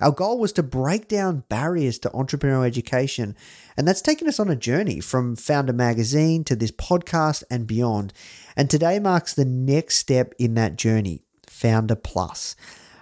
Our goal was to break down barriers to entrepreneurial education, and that's taken us on a journey from Foundr Magazine to this podcast and beyond. And today marks the next step in that journey Foundr Plus.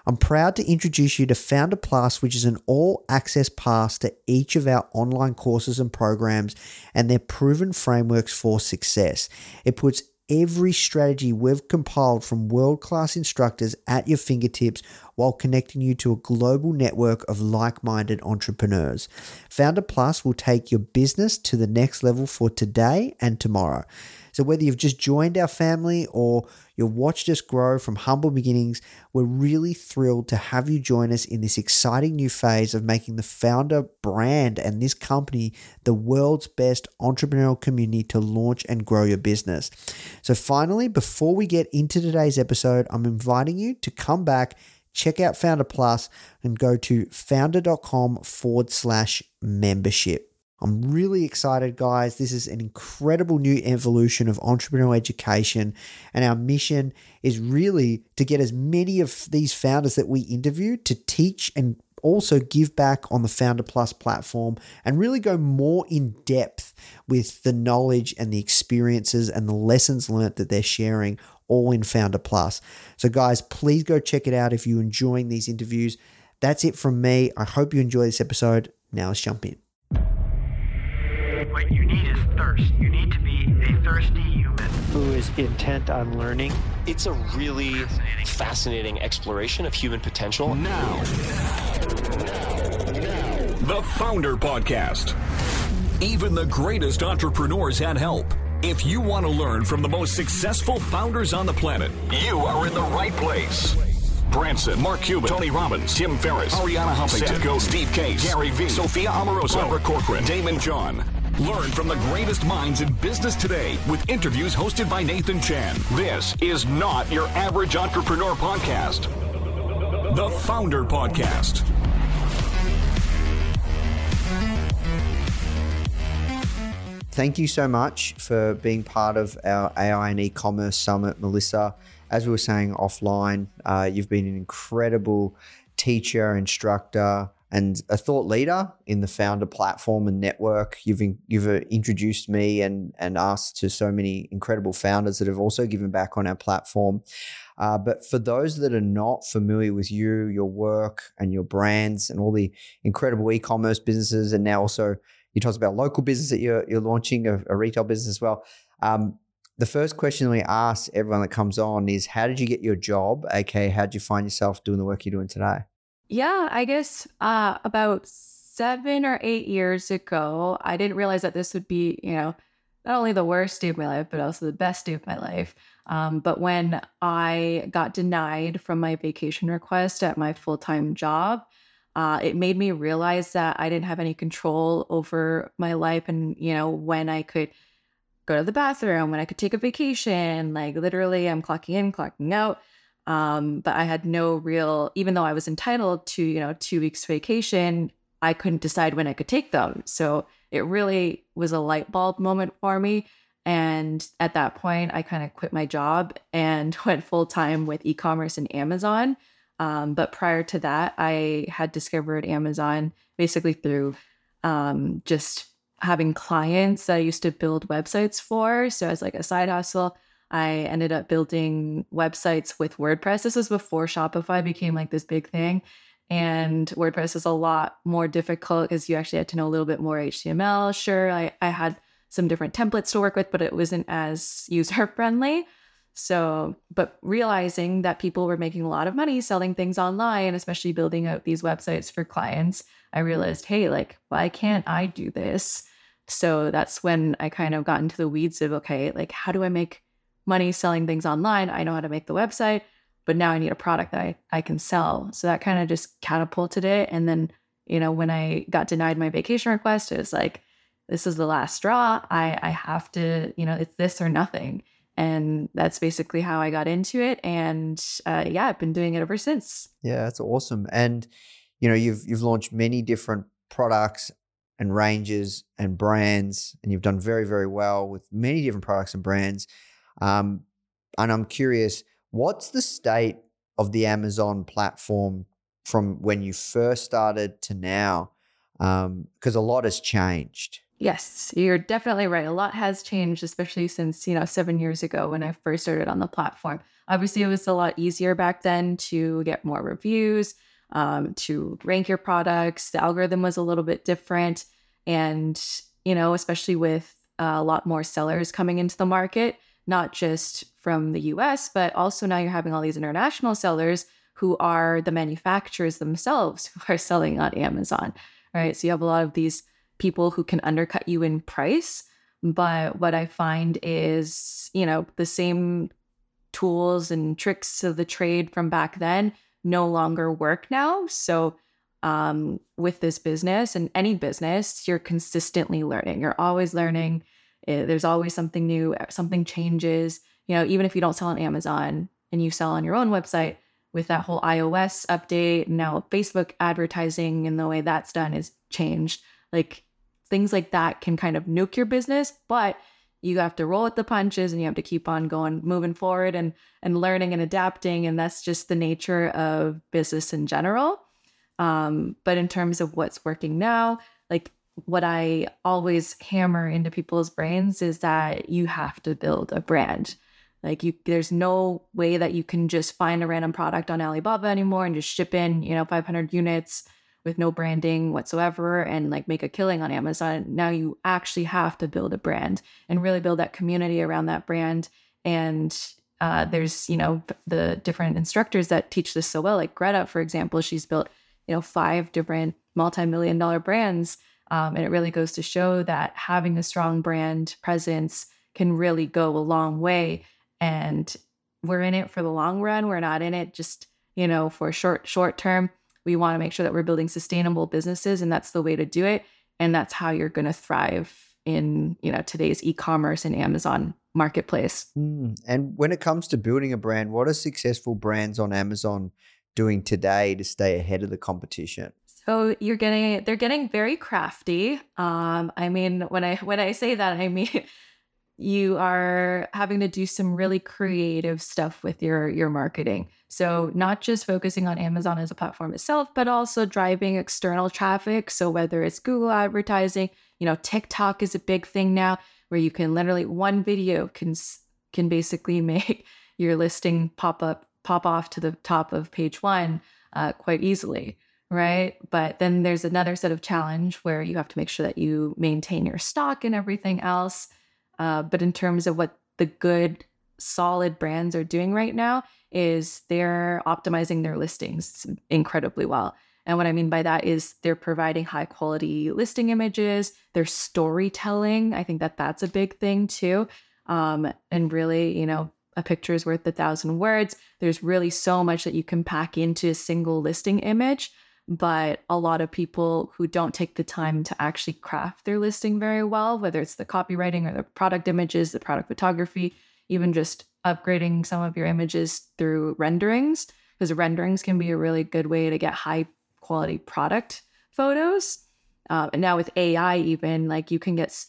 I'm proud to introduce you to Foundr Plus, which is an all access pass to each of our online courses and programs and their proven frameworks for success. It puts every strategy we've compiled from world class instructors at your fingertips while connecting you to a global network of like minded entrepreneurs. Foundr Plus will take your business to the next level for today and tomorrow. So, whether you've just joined our family or you've watched us grow from humble beginnings, we're really thrilled to have you join us in this exciting new phase of making the Foundr brand and this company the world's best entrepreneurial community to launch and grow your business. So, finally, before we get into today's episode, I'm inviting you to come back check out Foundr Plus and go to foundr.com forward slash membership. I'm really excited, guys. This is an incredible new evolution of entrepreneurial education. And our mission is really to get as many of these founders that we interview to teach and also give back on the Foundr Plus platform and really go more in depth with the knowledge and the experiences and the lessons learned that they're sharing all in Foundr Plus. So, guys, please go check it out if you're enjoying these interviews. That's it from me. I hope you enjoy this episode. Now let's jump in. What you need is thirst. You need to be a thirsty human who is intent on learning. It's a really fascinating, fascinating exploration of human potential. Now, now, the Foundr Podcast. Even the greatest entrepreneurs had help. If you want to learn from the most successful founders on the planet, you are in the right place. Branson, Mark Cuban, Tony Robbins, Tim Ferriss, Arianna Huffington, Seth Godin, Steve Case, Gary Vee, Sophia Amoruso, Barbara Corcoran, Daymond John. Learn from the greatest minds in business today with interviews hosted by Nathan Chan. This is not your average entrepreneur podcast. The Foundr Podcast. Thank you so much for being part of our AI and e-commerce summit, Melisa. As we were saying offline, uh, you've been an incredible teacher, instructor, and a thought leader in the Foundr platform and network. You've in, you've uh, introduced me and and us to so many incredible founders that have also given back on our platform. Uh, but for those that are not familiar with you, your work, and your brands, and all the incredible e-commerce businesses, and now also you talked about local business that you're you're launching, a, a retail business as well. Um, the first question we ask everyone that comes on is, "How did you get your job? Okay, how did you find yourself doing the work you're doing today?" Yeah, I guess uh, about seven or eight years ago, I didn't realize that this would be, you know, not only the worst day of my life, but also the best day of my life. Um, but when I got denied from my vacation request at my full time job, uh, it made me realize that I didn't have any control over my life and, you know, when I could go to the bathroom, when I could take a vacation. Like literally, I'm clocking in, clocking out. Um, but I had no real, even though I was entitled to, you know, two weeks vacation, I couldn't decide when I could take them. So it really was a light bulb moment for me. And at that point, I kind of quit my job and went full time with e commerce and Amazon. Um, but prior to that, I had discovered Amazon basically through um, just having clients that I used to build websites for. So as like a side hustle, I ended up building websites with WordPress. This was before Shopify became like this big thing. And WordPress is a lot more difficult because you actually had to know a little bit more HTML. Sure, I, I had some different templates to work with, but it wasn't as user friendly. So, but realizing that people were making a lot of money selling things online, especially building out these websites for clients, I realized, hey, like, why can't I do this? So that's when I kind of got into the weeds of, okay, like, how do I make money selling things online. I know how to make the website, but now I need a product that I, I can sell. So that kind of just catapulted it. And then, you know, when I got denied my vacation request, it was like, this is the last straw. I I have to, you know, it's this or nothing. And that's basically how I got into it. And uh, yeah, I've been doing it ever since. Yeah, that's awesome. And you know, you've you've launched many different products and ranges and brands, and you've done very very well with many different products and brands. Um, and I'm curious, what's the state of the Amazon platform from when you first started to now? Because um, a lot has changed. Yes, you're definitely right. A lot has changed, especially since, you know, seven years ago when I first started on the platform. Obviously, it was a lot easier back then to get more reviews, um, to rank your products. The algorithm was a little bit different. And, you know, especially with uh, a lot more sellers coming into the market, not just from the US, but also now you're having all these international sellers who are the manufacturers themselves who are selling on Amazon, right? So you have a lot of these people who can undercut you in price. But what I find is, you know, the same tools and tricks of the trade from back then no longer work now. So, um, with this business and any business, you're consistently learning. You're always learning. There's always something new, something changes. You know, even if you don't sell on Amazon and you sell on your own website, with that whole iOS update, now Facebook advertising and the way that's done is changed. Like things like that can kind of nuke your business, but you have to roll with the punches and you have to keep on going moving forward and and learning and adapting and that's just the nature of business in general um, but in terms of what's working now like what i always hammer into people's brains is that you have to build a brand like you there's no way that you can just find a random product on alibaba anymore and just ship in you know 500 units with no branding whatsoever and like make a killing on Amazon. Now you actually have to build a brand and really build that community around that brand. And uh, there's, you know, the different instructors that teach this so well. Like Greta, for example, she's built, you know, five different multi-million dollar brands. Um, and it really goes to show that having a strong brand presence can really go a long way. And we're in it for the long run. We're not in it just, you know, for short, short term we want to make sure that we're building sustainable businesses and that's the way to do it and that's how you're going to thrive in you know today's e-commerce and amazon marketplace mm. and when it comes to building a brand what are successful brands on amazon doing today to stay ahead of the competition so you're getting they're getting very crafty. Um i mean when i when i say that i mean you are having to do some really creative stuff with your your marketing. So not just focusing on amazon as a platform itself but also driving external traffic. So whether it's google advertising you know tiktok is a big thing now where you can literally one video can can basically make your listing pop up pop off to the top of page one uh, quite easily right but then there's another set of challenge where you have to make sure that you maintain your stock and everything else uh, but in terms of what the good, solid brands are doing right now, is they're optimizing their listings incredibly well. And what I mean by that is they're providing high quality listing images, their storytelling. I think that that's a big thing too. Um, and really, you know, a picture is worth a thousand words. There's really so much that you can pack into a single listing image but a lot of people who don't take the time to actually craft their listing very well, whether it's the copywriting or the product images, the product photography, even just upgrading some of your images through renderings, because renderings can be a really good way to get high quality product photos. Uh, and now with AI, even like you can get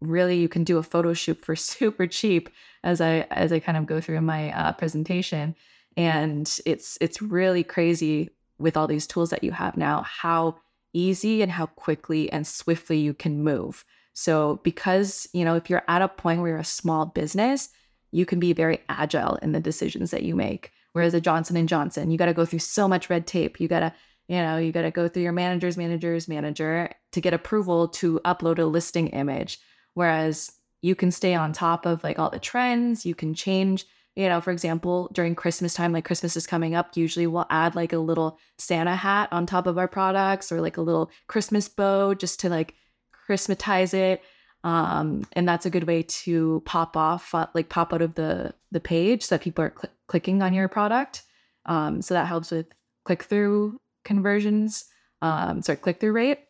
really you can do a photo shoot for super cheap as i as i kind of go through my uh, presentation and it's it's really crazy with all these tools that you have now, how easy and how quickly and swiftly you can move. So because, you know, if you're at a point where you're a small business, you can be very agile in the decisions that you make. Whereas a Johnson and Johnson, you got to go through so much red tape. You got to, you know, you got to go through your manager's manager's manager to get approval to upload a listing image. Whereas you can stay on top of like all the trends, you can change you know, for example, during Christmas time, like Christmas is coming up, usually we'll add like a little Santa hat on top of our products or like a little Christmas bow just to like Christmatize it. Um, and that's a good way to pop off, uh, like pop out of the the page so that people are cl- clicking on your product. Um, so that helps with click through conversions, um, sorry, click through rate.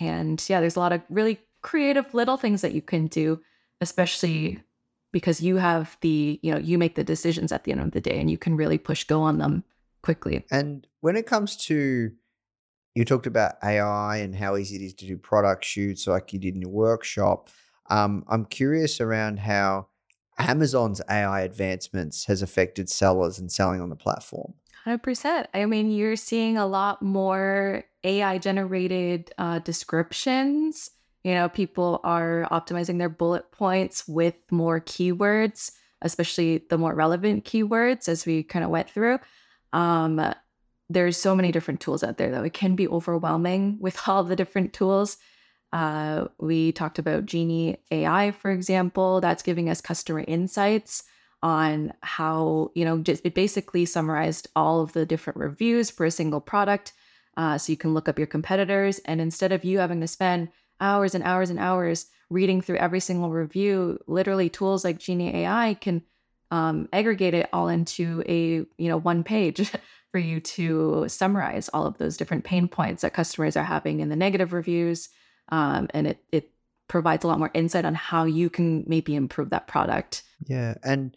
And yeah, there's a lot of really creative little things that you can do, especially because you have the, you know, you make the decisions at the end of the day and you can really push go on them quickly. And when it comes to, you talked about AI and how easy it is to do product shoots like you did in your workshop. Um, I'm curious around how Amazon's AI advancements has affected sellers and selling on the platform. 100%. I mean, you're seeing a lot more AI generated uh, descriptions. You know, people are optimizing their bullet points with more keywords, especially the more relevant keywords, as we kind of went through. Um, there's so many different tools out there, though. It can be overwhelming with all the different tools. Uh, we talked about Genie AI, for example, that's giving us customer insights on how, you know, just it basically summarized all of the different reviews for a single product. Uh, so you can look up your competitors. And instead of you having to spend hours and hours and hours reading through every single review, literally tools like Genie AI can um, aggregate it all into a, you know, one page for you to summarize all of those different pain points that customers are having in the negative reviews um, and it it provides a lot more insight on how you can maybe improve that product. Yeah, and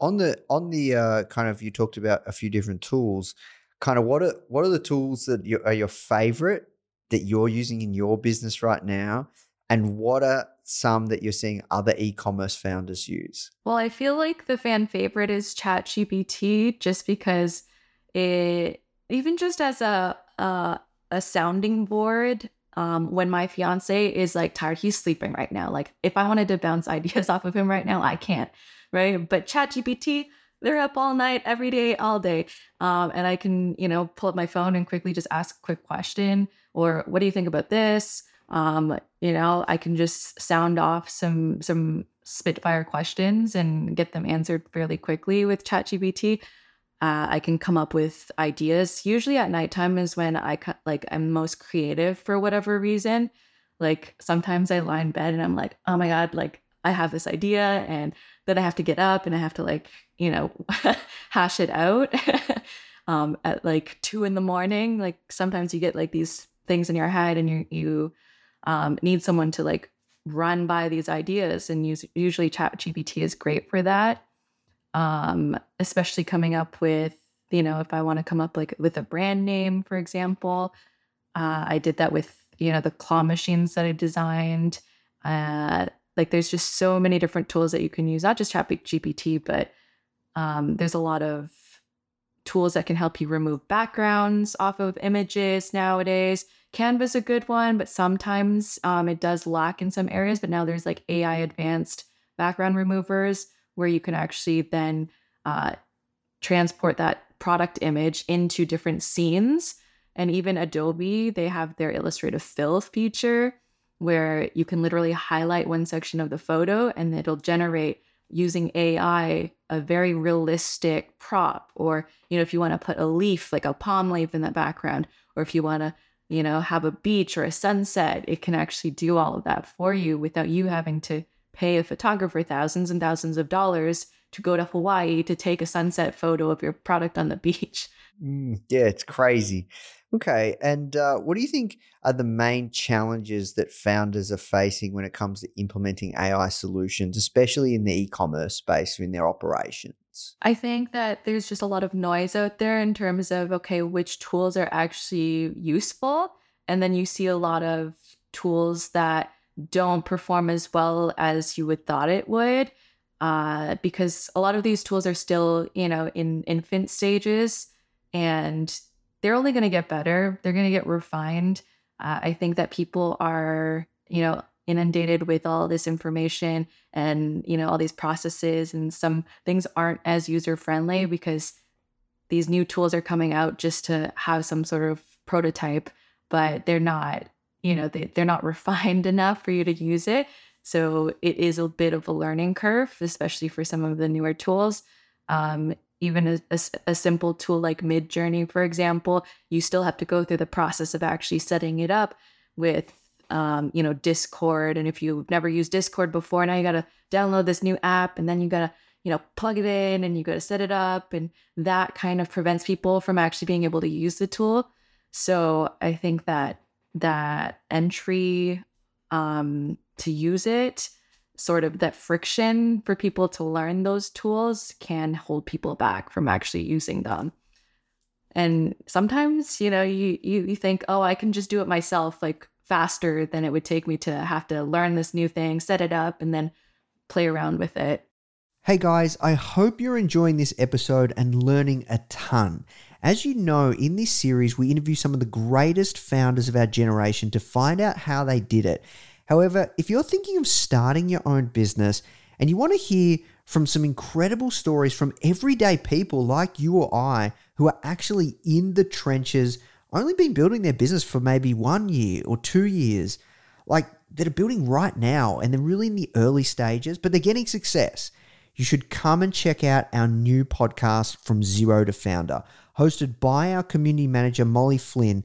on the on the uh, kind of you talked about a few different tools. Kind of what are what are the tools that you, are your favorite that you're using in your business right now, and what are some that you're seeing other e-commerce founders use? Well, I feel like the fan favorite is ChatGPT, just because it even just as a a, a sounding board um, when my fiance is like tired, he's sleeping right now. Like if I wanted to bounce ideas off of him right now, I can't, right? But ChatGPT, they're up all night, every day, all day, um, and I can, you know, pull up my phone and quickly just ask a quick question or what do you think about this? Um, you know, I can just sound off some some spitfire questions and get them answered fairly quickly with ChatGPT. Uh, I can come up with ideas. Usually at nighttime is when I like I'm most creative for whatever reason. Like sometimes I lie in bed and I'm like, oh my god, like I have this idea, and then I have to get up and I have to like you know hash it out um, at like two in the morning. Like sometimes you get like these things in your head and you you um, need someone to like run by these ideas, and use, usually Chat GPT is great for that um, especially coming up with, you know, if I want to come up like with a brand name, for example. Uh, I did that with, you know, the claw machines that I designed. Uh, like there's just so many different tools that you can use, not just Chat GPT, but um, there's a lot of tools that can help you remove backgrounds off of images nowadays. Canva's a good one, but sometimes um, it does lack in some areas. But now there's like AI advanced background removers where you can actually then uh, transport that product image into different scenes. And even Adobe, they have their illustrative fill feature where you can literally highlight one section of the photo and it'll generate using AI a very realistic prop. Or, you know, if you want to put a leaf, like a palm leaf in the background, or if you want to, you know, have a beach or a sunset, it can actually do all of that for you without you having to pay a photographer thousands and thousands of dollars to go to Hawaii to take a sunset photo of your product on the beach. Mm, yeah, it's crazy. Okay. And uh, what do you think are the main challenges that founders are facing when it comes to implementing AI solutions, especially in the e commerce space in their operations? I think that there's just a lot of noise out there in terms of, okay, which tools are actually useful. And then you see a lot of tools that don't perform as well as you would thought it would uh, because a lot of these tools are still you know in infant stages and they're only going to get better. They're going to get refined. Uh, i think that people are you know inundated with all this information and you know all these processes and some things aren't as user friendly because these new tools are coming out just to have some sort of prototype but they're not you know they, they're not refined enough for you to use it. So it is a bit of a learning curve especially for some of the newer tools. Um, even a, a, a, simple tool like midjourney for example you still have to go through the process of actually setting it up with um, you know discord. And if you've never used discord before now you got to download this new app and then you got to you know plug it in and you got to set it up. And that kind of prevents people from actually being able to use the tool. So i think that that entry um, to use it, sort of that friction for people to learn those tools can hold people back from actually using them. And sometimes, you know, you you, you think, oh, I can just do it myself, like faster than it would take me to have to learn this new thing, set it up, and then play around with it. Hey guys, I hope you're enjoying this episode and learning a ton. As you know, in this series, we interview some of the greatest founders of our generation to find out how they did it. However, if you're thinking of starting your own business and you want to hear from some incredible stories from everyday people like you or I who are actually in the trenches, only been building their business for maybe one year or two years, like that are building right now and they're really in the early stages, but they're getting success. You should come and check out our new podcast, From Zero to Founder, hosted by our community manager, Molly Flynn.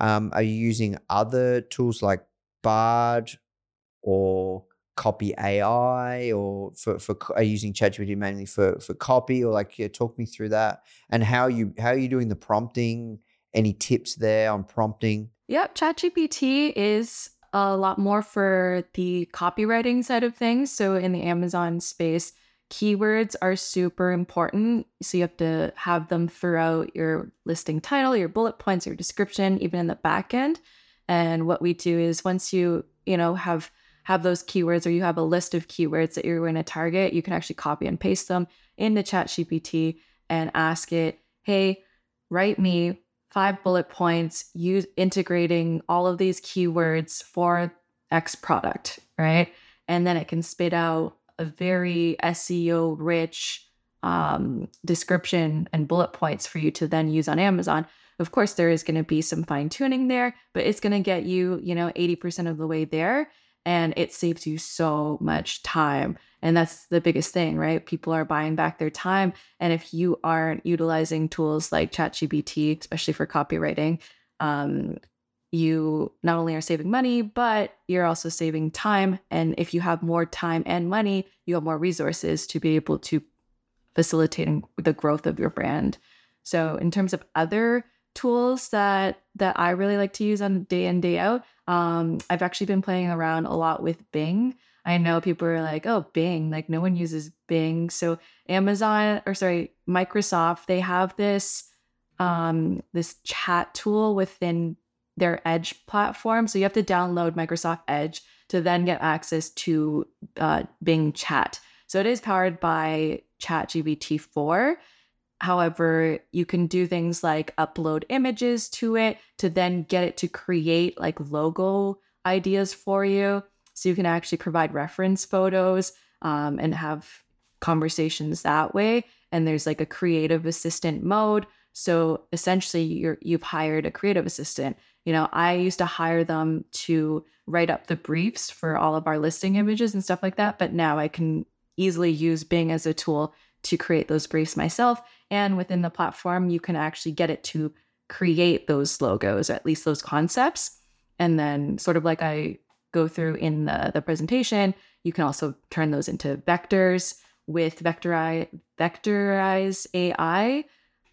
um, are you using other tools like Bard or Copy AI, or for for are you using ChatGPT mainly for for copy, or like yeah, talk me through that and how you how are you doing the prompting? Any tips there on prompting? Yep, ChatGPT is a lot more for the copywriting side of things. So in the Amazon space, keywords are super important. So you have to have them throughout your listing title, your bullet points, your description, even in the back end. And what we do is once you, you know, have have those keywords or you have a list of keywords that you're going to target, you can actually copy and paste them into ChatGPT and ask it, "Hey, write me five bullet points use integrating all of these keywords for X product, right?" And then it can spit out a very SEO rich um, description and bullet points for you to then use on Amazon. Of course, there is going to be some fine tuning there, but it's going to get you, you know, 80% of the way there. And it saves you so much time. And that's the biggest thing, right? People are buying back their time. And if you aren't utilizing tools like ChatGPT, especially for copywriting, um, you not only are saving money, but you're also saving time. And if you have more time and money, you have more resources to be able to facilitating the growth of your brand. So in terms of other tools that that I really like to use on day in day out, um, I've actually been playing around a lot with Bing. I know people are like, "Oh, Bing!" Like no one uses Bing. So Amazon or sorry, Microsoft, they have this um, this chat tool within their Edge platform. So you have to download Microsoft Edge to then get access to uh, Bing Chat. So it is powered by ChatGPT 4. However, you can do things like upload images to it to then get it to create like logo ideas for you. So you can actually provide reference photos um, and have conversations that way. And there's like a creative assistant mode. So essentially, you're you've hired a creative assistant you know, I used to hire them to write up the briefs for all of our listing images and stuff like that. But now I can easily use Bing as a tool to create those briefs myself. And within the platform, you can actually get it to create those logos, at least those concepts. And then, sort of like I go through in the, the presentation, you can also turn those into vectors with Vectorize, Vectorize AI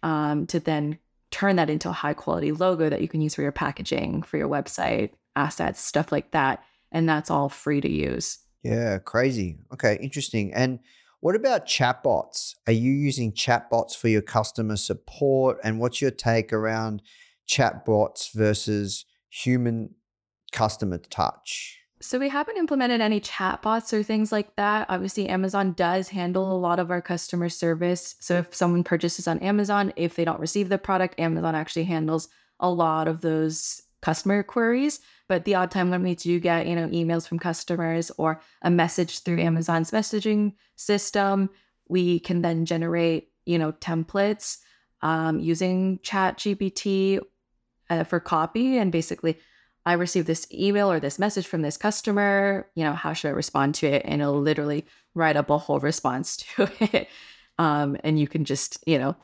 um, to then turn that into a high quality logo that you can use for your packaging, for your website, assets, stuff like that. And that's all free to use. Yeah, crazy. Okay, interesting. And what about chatbots? Are you using chatbots for your customer support? And what's your take around chatbots versus human customer touch? So we haven't implemented any chatbots or things like that. Obviously, Amazon does handle a lot of our customer service. So if someone purchases on Amazon, if they don't receive the product, Amazon actually handles a lot of those customer queries. But the odd time when we do get, you know, emails from customers or a message through Amazon's messaging system, we can then generate, you know, templates um, using Chat GPT uh, for copy and basically I received this email or this message from this customer. You know, how should I respond to it? And it'll literally write up a whole response to it. Um, and you can just, you know,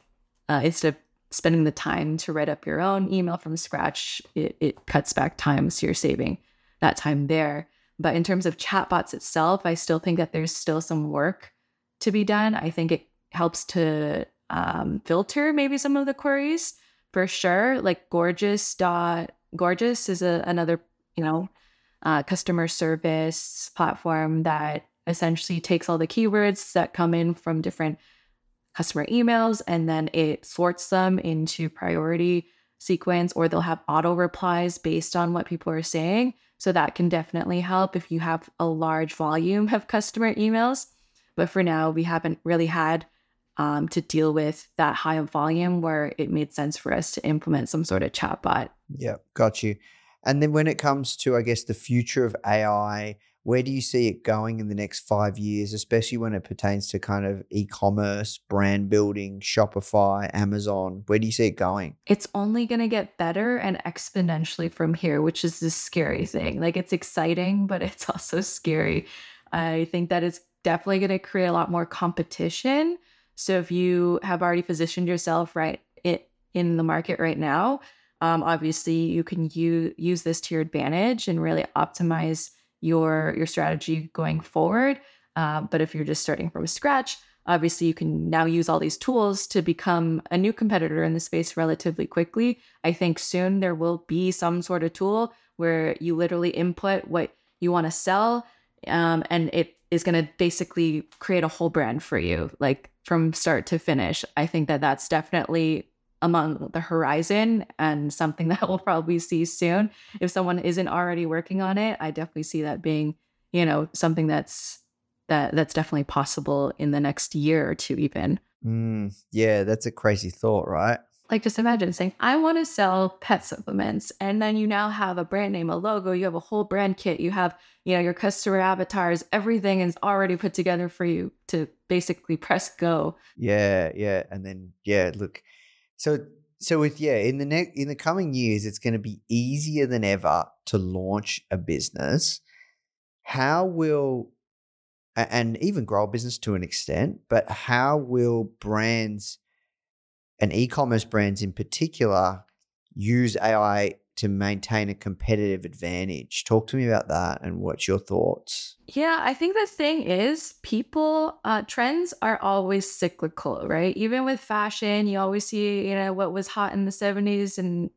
uh, instead of spending the time to write up your own email from scratch, it, it cuts back time. So you're saving that time there. But in terms of chatbots itself, I still think that there's still some work to be done. I think it helps to um, filter maybe some of the queries for sure. Like gorgeous dot Gorgias is a, another you know uh, customer service platform that essentially takes all the keywords that come in from different customer emails and then it sorts them into priority sequence or they'll have auto replies based on what people are saying. So that can definitely help if you have a large volume of customer emails. But for now we haven't really had um, to deal with that high of volume where it made sense for us to implement some sort of chatbot. Yeah, got you. And then when it comes to, I guess, the future of AI, where do you see it going in the next five years, especially when it pertains to kind of e commerce, brand building, Shopify, Amazon? Where do you see it going? It's only going to get better and exponentially from here, which is the scary thing. Like it's exciting, but it's also scary. I think that it's definitely going to create a lot more competition so if you have already positioned yourself right it, in the market right now, um, obviously you can use use this to your advantage and really optimize your your strategy going forward. Uh, but if you're just starting from scratch, obviously you can now use all these tools to become a new competitor in the space relatively quickly. I think soon there will be some sort of tool where you literally input what you want to sell, um, and it is going to basically create a whole brand for you. Like from start to finish. I think that that's definitely among the horizon and something that we'll probably see soon. If someone isn't already working on it, I definitely see that being, you know, something that's that that's definitely possible in the next year or two even. Mm, yeah, that's a crazy thought, right? Like just imagine saying, I want to sell pet supplements. And then you now have a brand name, a logo, you have a whole brand kit, you have, you know, your customer avatars, everything is already put together for you to basically press go. Yeah, yeah. And then yeah, look. So so with yeah, in the next in the coming years, it's going to be easier than ever to launch a business. How will and even grow a business to an extent, but how will brands and e-commerce brands in particular use AI to maintain a competitive advantage. Talk to me about that and what's your thoughts? Yeah, I think the thing is people uh trends are always cyclical, right? Even with fashion, you always see, you know, what was hot in the 70s and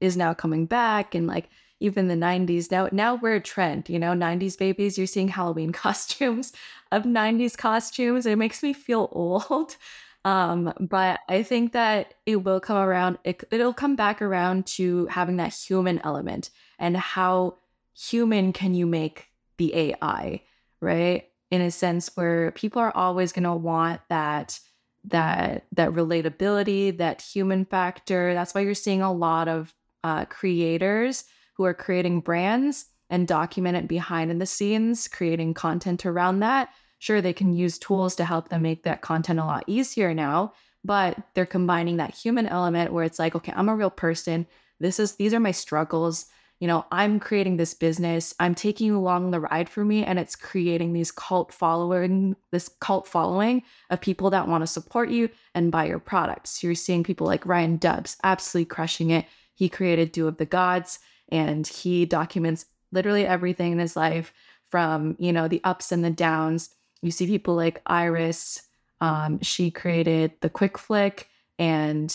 is now coming back and like even the 90s now now we're a trend you know 90s babies you're seeing halloween costumes of 90s costumes it makes me feel old um, but I think that it will come around, it, it'll come back around to having that human element and how human can you make the AI, right? In a sense where people are always going to want that that that relatability, that human factor. That's why you're seeing a lot of uh, creators who are creating brands and document it behind in the scenes, creating content around that Sure, they can use tools to help them make that content a lot easier now, but they're combining that human element where it's like, okay, I'm a real person. This is these are my struggles. You know, I'm creating this business. I'm taking you along the ride for me, and it's creating these cult following, this cult following of people that want to support you and buy your products. You're seeing people like Ryan Dubs absolutely crushing it. He created Do of the Gods, and he documents literally everything in his life from you know the ups and the downs you see people like Iris. Um, she created the Quick Flick, and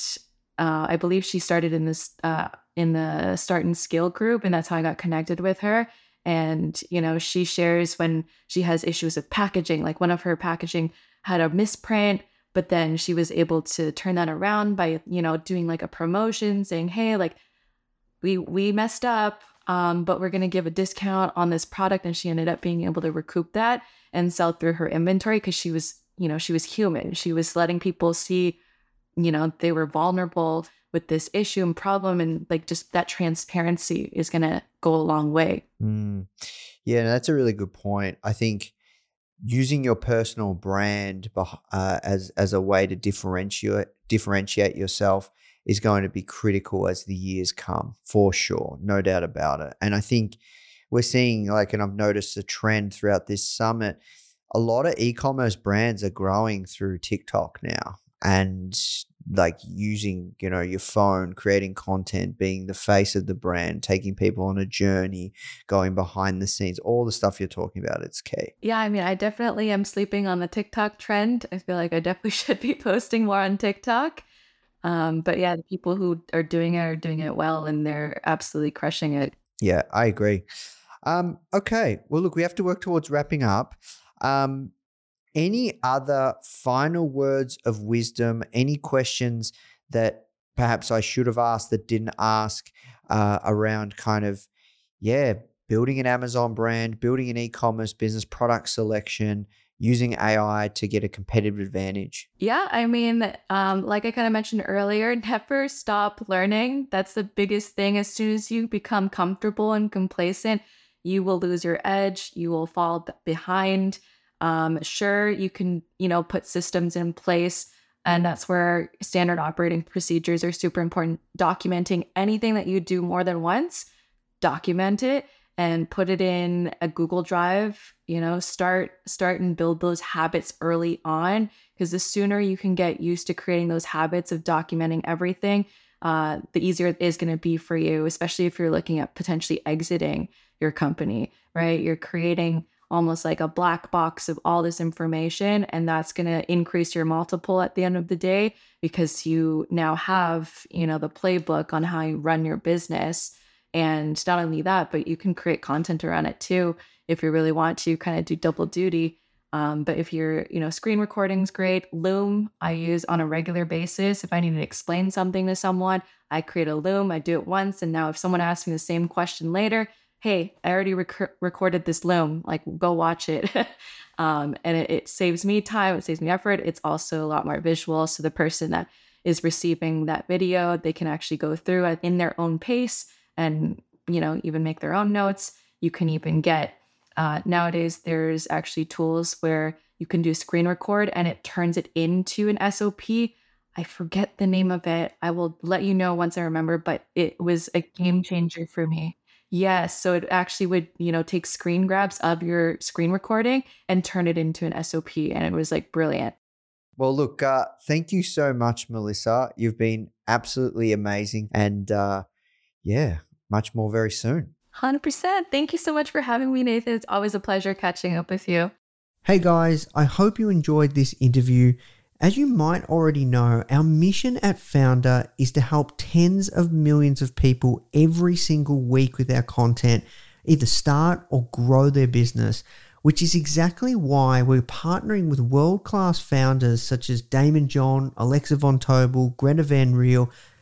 uh, I believe she started in this uh, in the Start and Skill group, and that's how I got connected with her. And you know, she shares when she has issues with packaging. Like one of her packaging had a misprint, but then she was able to turn that around by you know doing like a promotion, saying, "Hey, like we we messed up um, but we're going to give a discount on this product. And she ended up being able to recoup that and sell through her inventory because she was, you know, she was human. She was letting people see, you know, they were vulnerable with this issue and problem. And like just that transparency is going to go a long way. Mm. Yeah, that's a really good point. I think using your personal brand uh, as as a way to differentiate differentiate yourself is going to be critical as the years come, for sure. No doubt about it. And I think we're seeing, like, and I've noticed a trend throughout this summit, a lot of e commerce brands are growing through TikTok now and like using you know your phone creating content being the face of the brand taking people on a journey going behind the scenes all the stuff you're talking about it's key Yeah, I mean, I definitely am sleeping on the TikTok trend. I feel like I definitely should be posting more on TikTok. Um, but yeah, the people who are doing it are doing it well and they're absolutely crushing it. yeah i agree um okay well look we have to work towards wrapping up um any other final words of wisdom any questions that perhaps i should have asked that didn't ask uh, around kind of yeah building an amazon brand building an e-commerce business product selection using ai to get a competitive advantage Yeah, I mean, um, like I kind of mentioned earlier, never stop learning. That's the biggest thing. As soon as you become comfortable and complacent, you will lose your edge. You will fall behind. Um, sure, you can, you know, put systems in place, and that's where standard operating procedures are super important. Documenting anything that you do more than once, document it and put it in a Google Drive. You know, start start and build those habits early on because the sooner you can get used to creating those habits of documenting everything, uh, the easier it is going to be for you, especially if you're looking at potentially exiting your company, right? You're creating almost like a black box of all this information, and that's going to increase your multiple at the end of the day because you now have, you know, the playbook on how you run your business. And not only that, but you can create content around it too if you really want to kind of do double duty. Um, but if you're, you know, screen recording's great. Loom I use on a regular basis. If I need to explain something to someone, I create a Loom. I do it once, and now if someone asks me the same question later, hey, I already rec- recorded this Loom. Like, go watch it. um, and it, it saves me time. It saves me effort. It's also a lot more visual, so the person that is receiving that video, they can actually go through it in their own pace and you know even make their own notes. You can even get uh, nowadays, there's actually tools where you can do screen record and it turns it into an SOP. I forget the name of it. I will let you know once I remember, but it was a game changer for me. Yes, so it actually would, you know, take screen grabs of your screen recording and turn it into an SOP and it was like brilliant. Well, look, uh, thank you so much, Melisa. You've been absolutely amazing. And uh, yeah, much more very soon. 100%. Thank you so much for having me, Nathan. It's always a pleasure catching up with you. Hey guys, I hope you enjoyed this interview. As you might already know, our mission at Foundr is to help tens of millions of people every single week with our content either start or grow their business, which is exactly why we're partnering with world class founders such as Daymond John, Alexa Von Tobel, Greta Van Riel,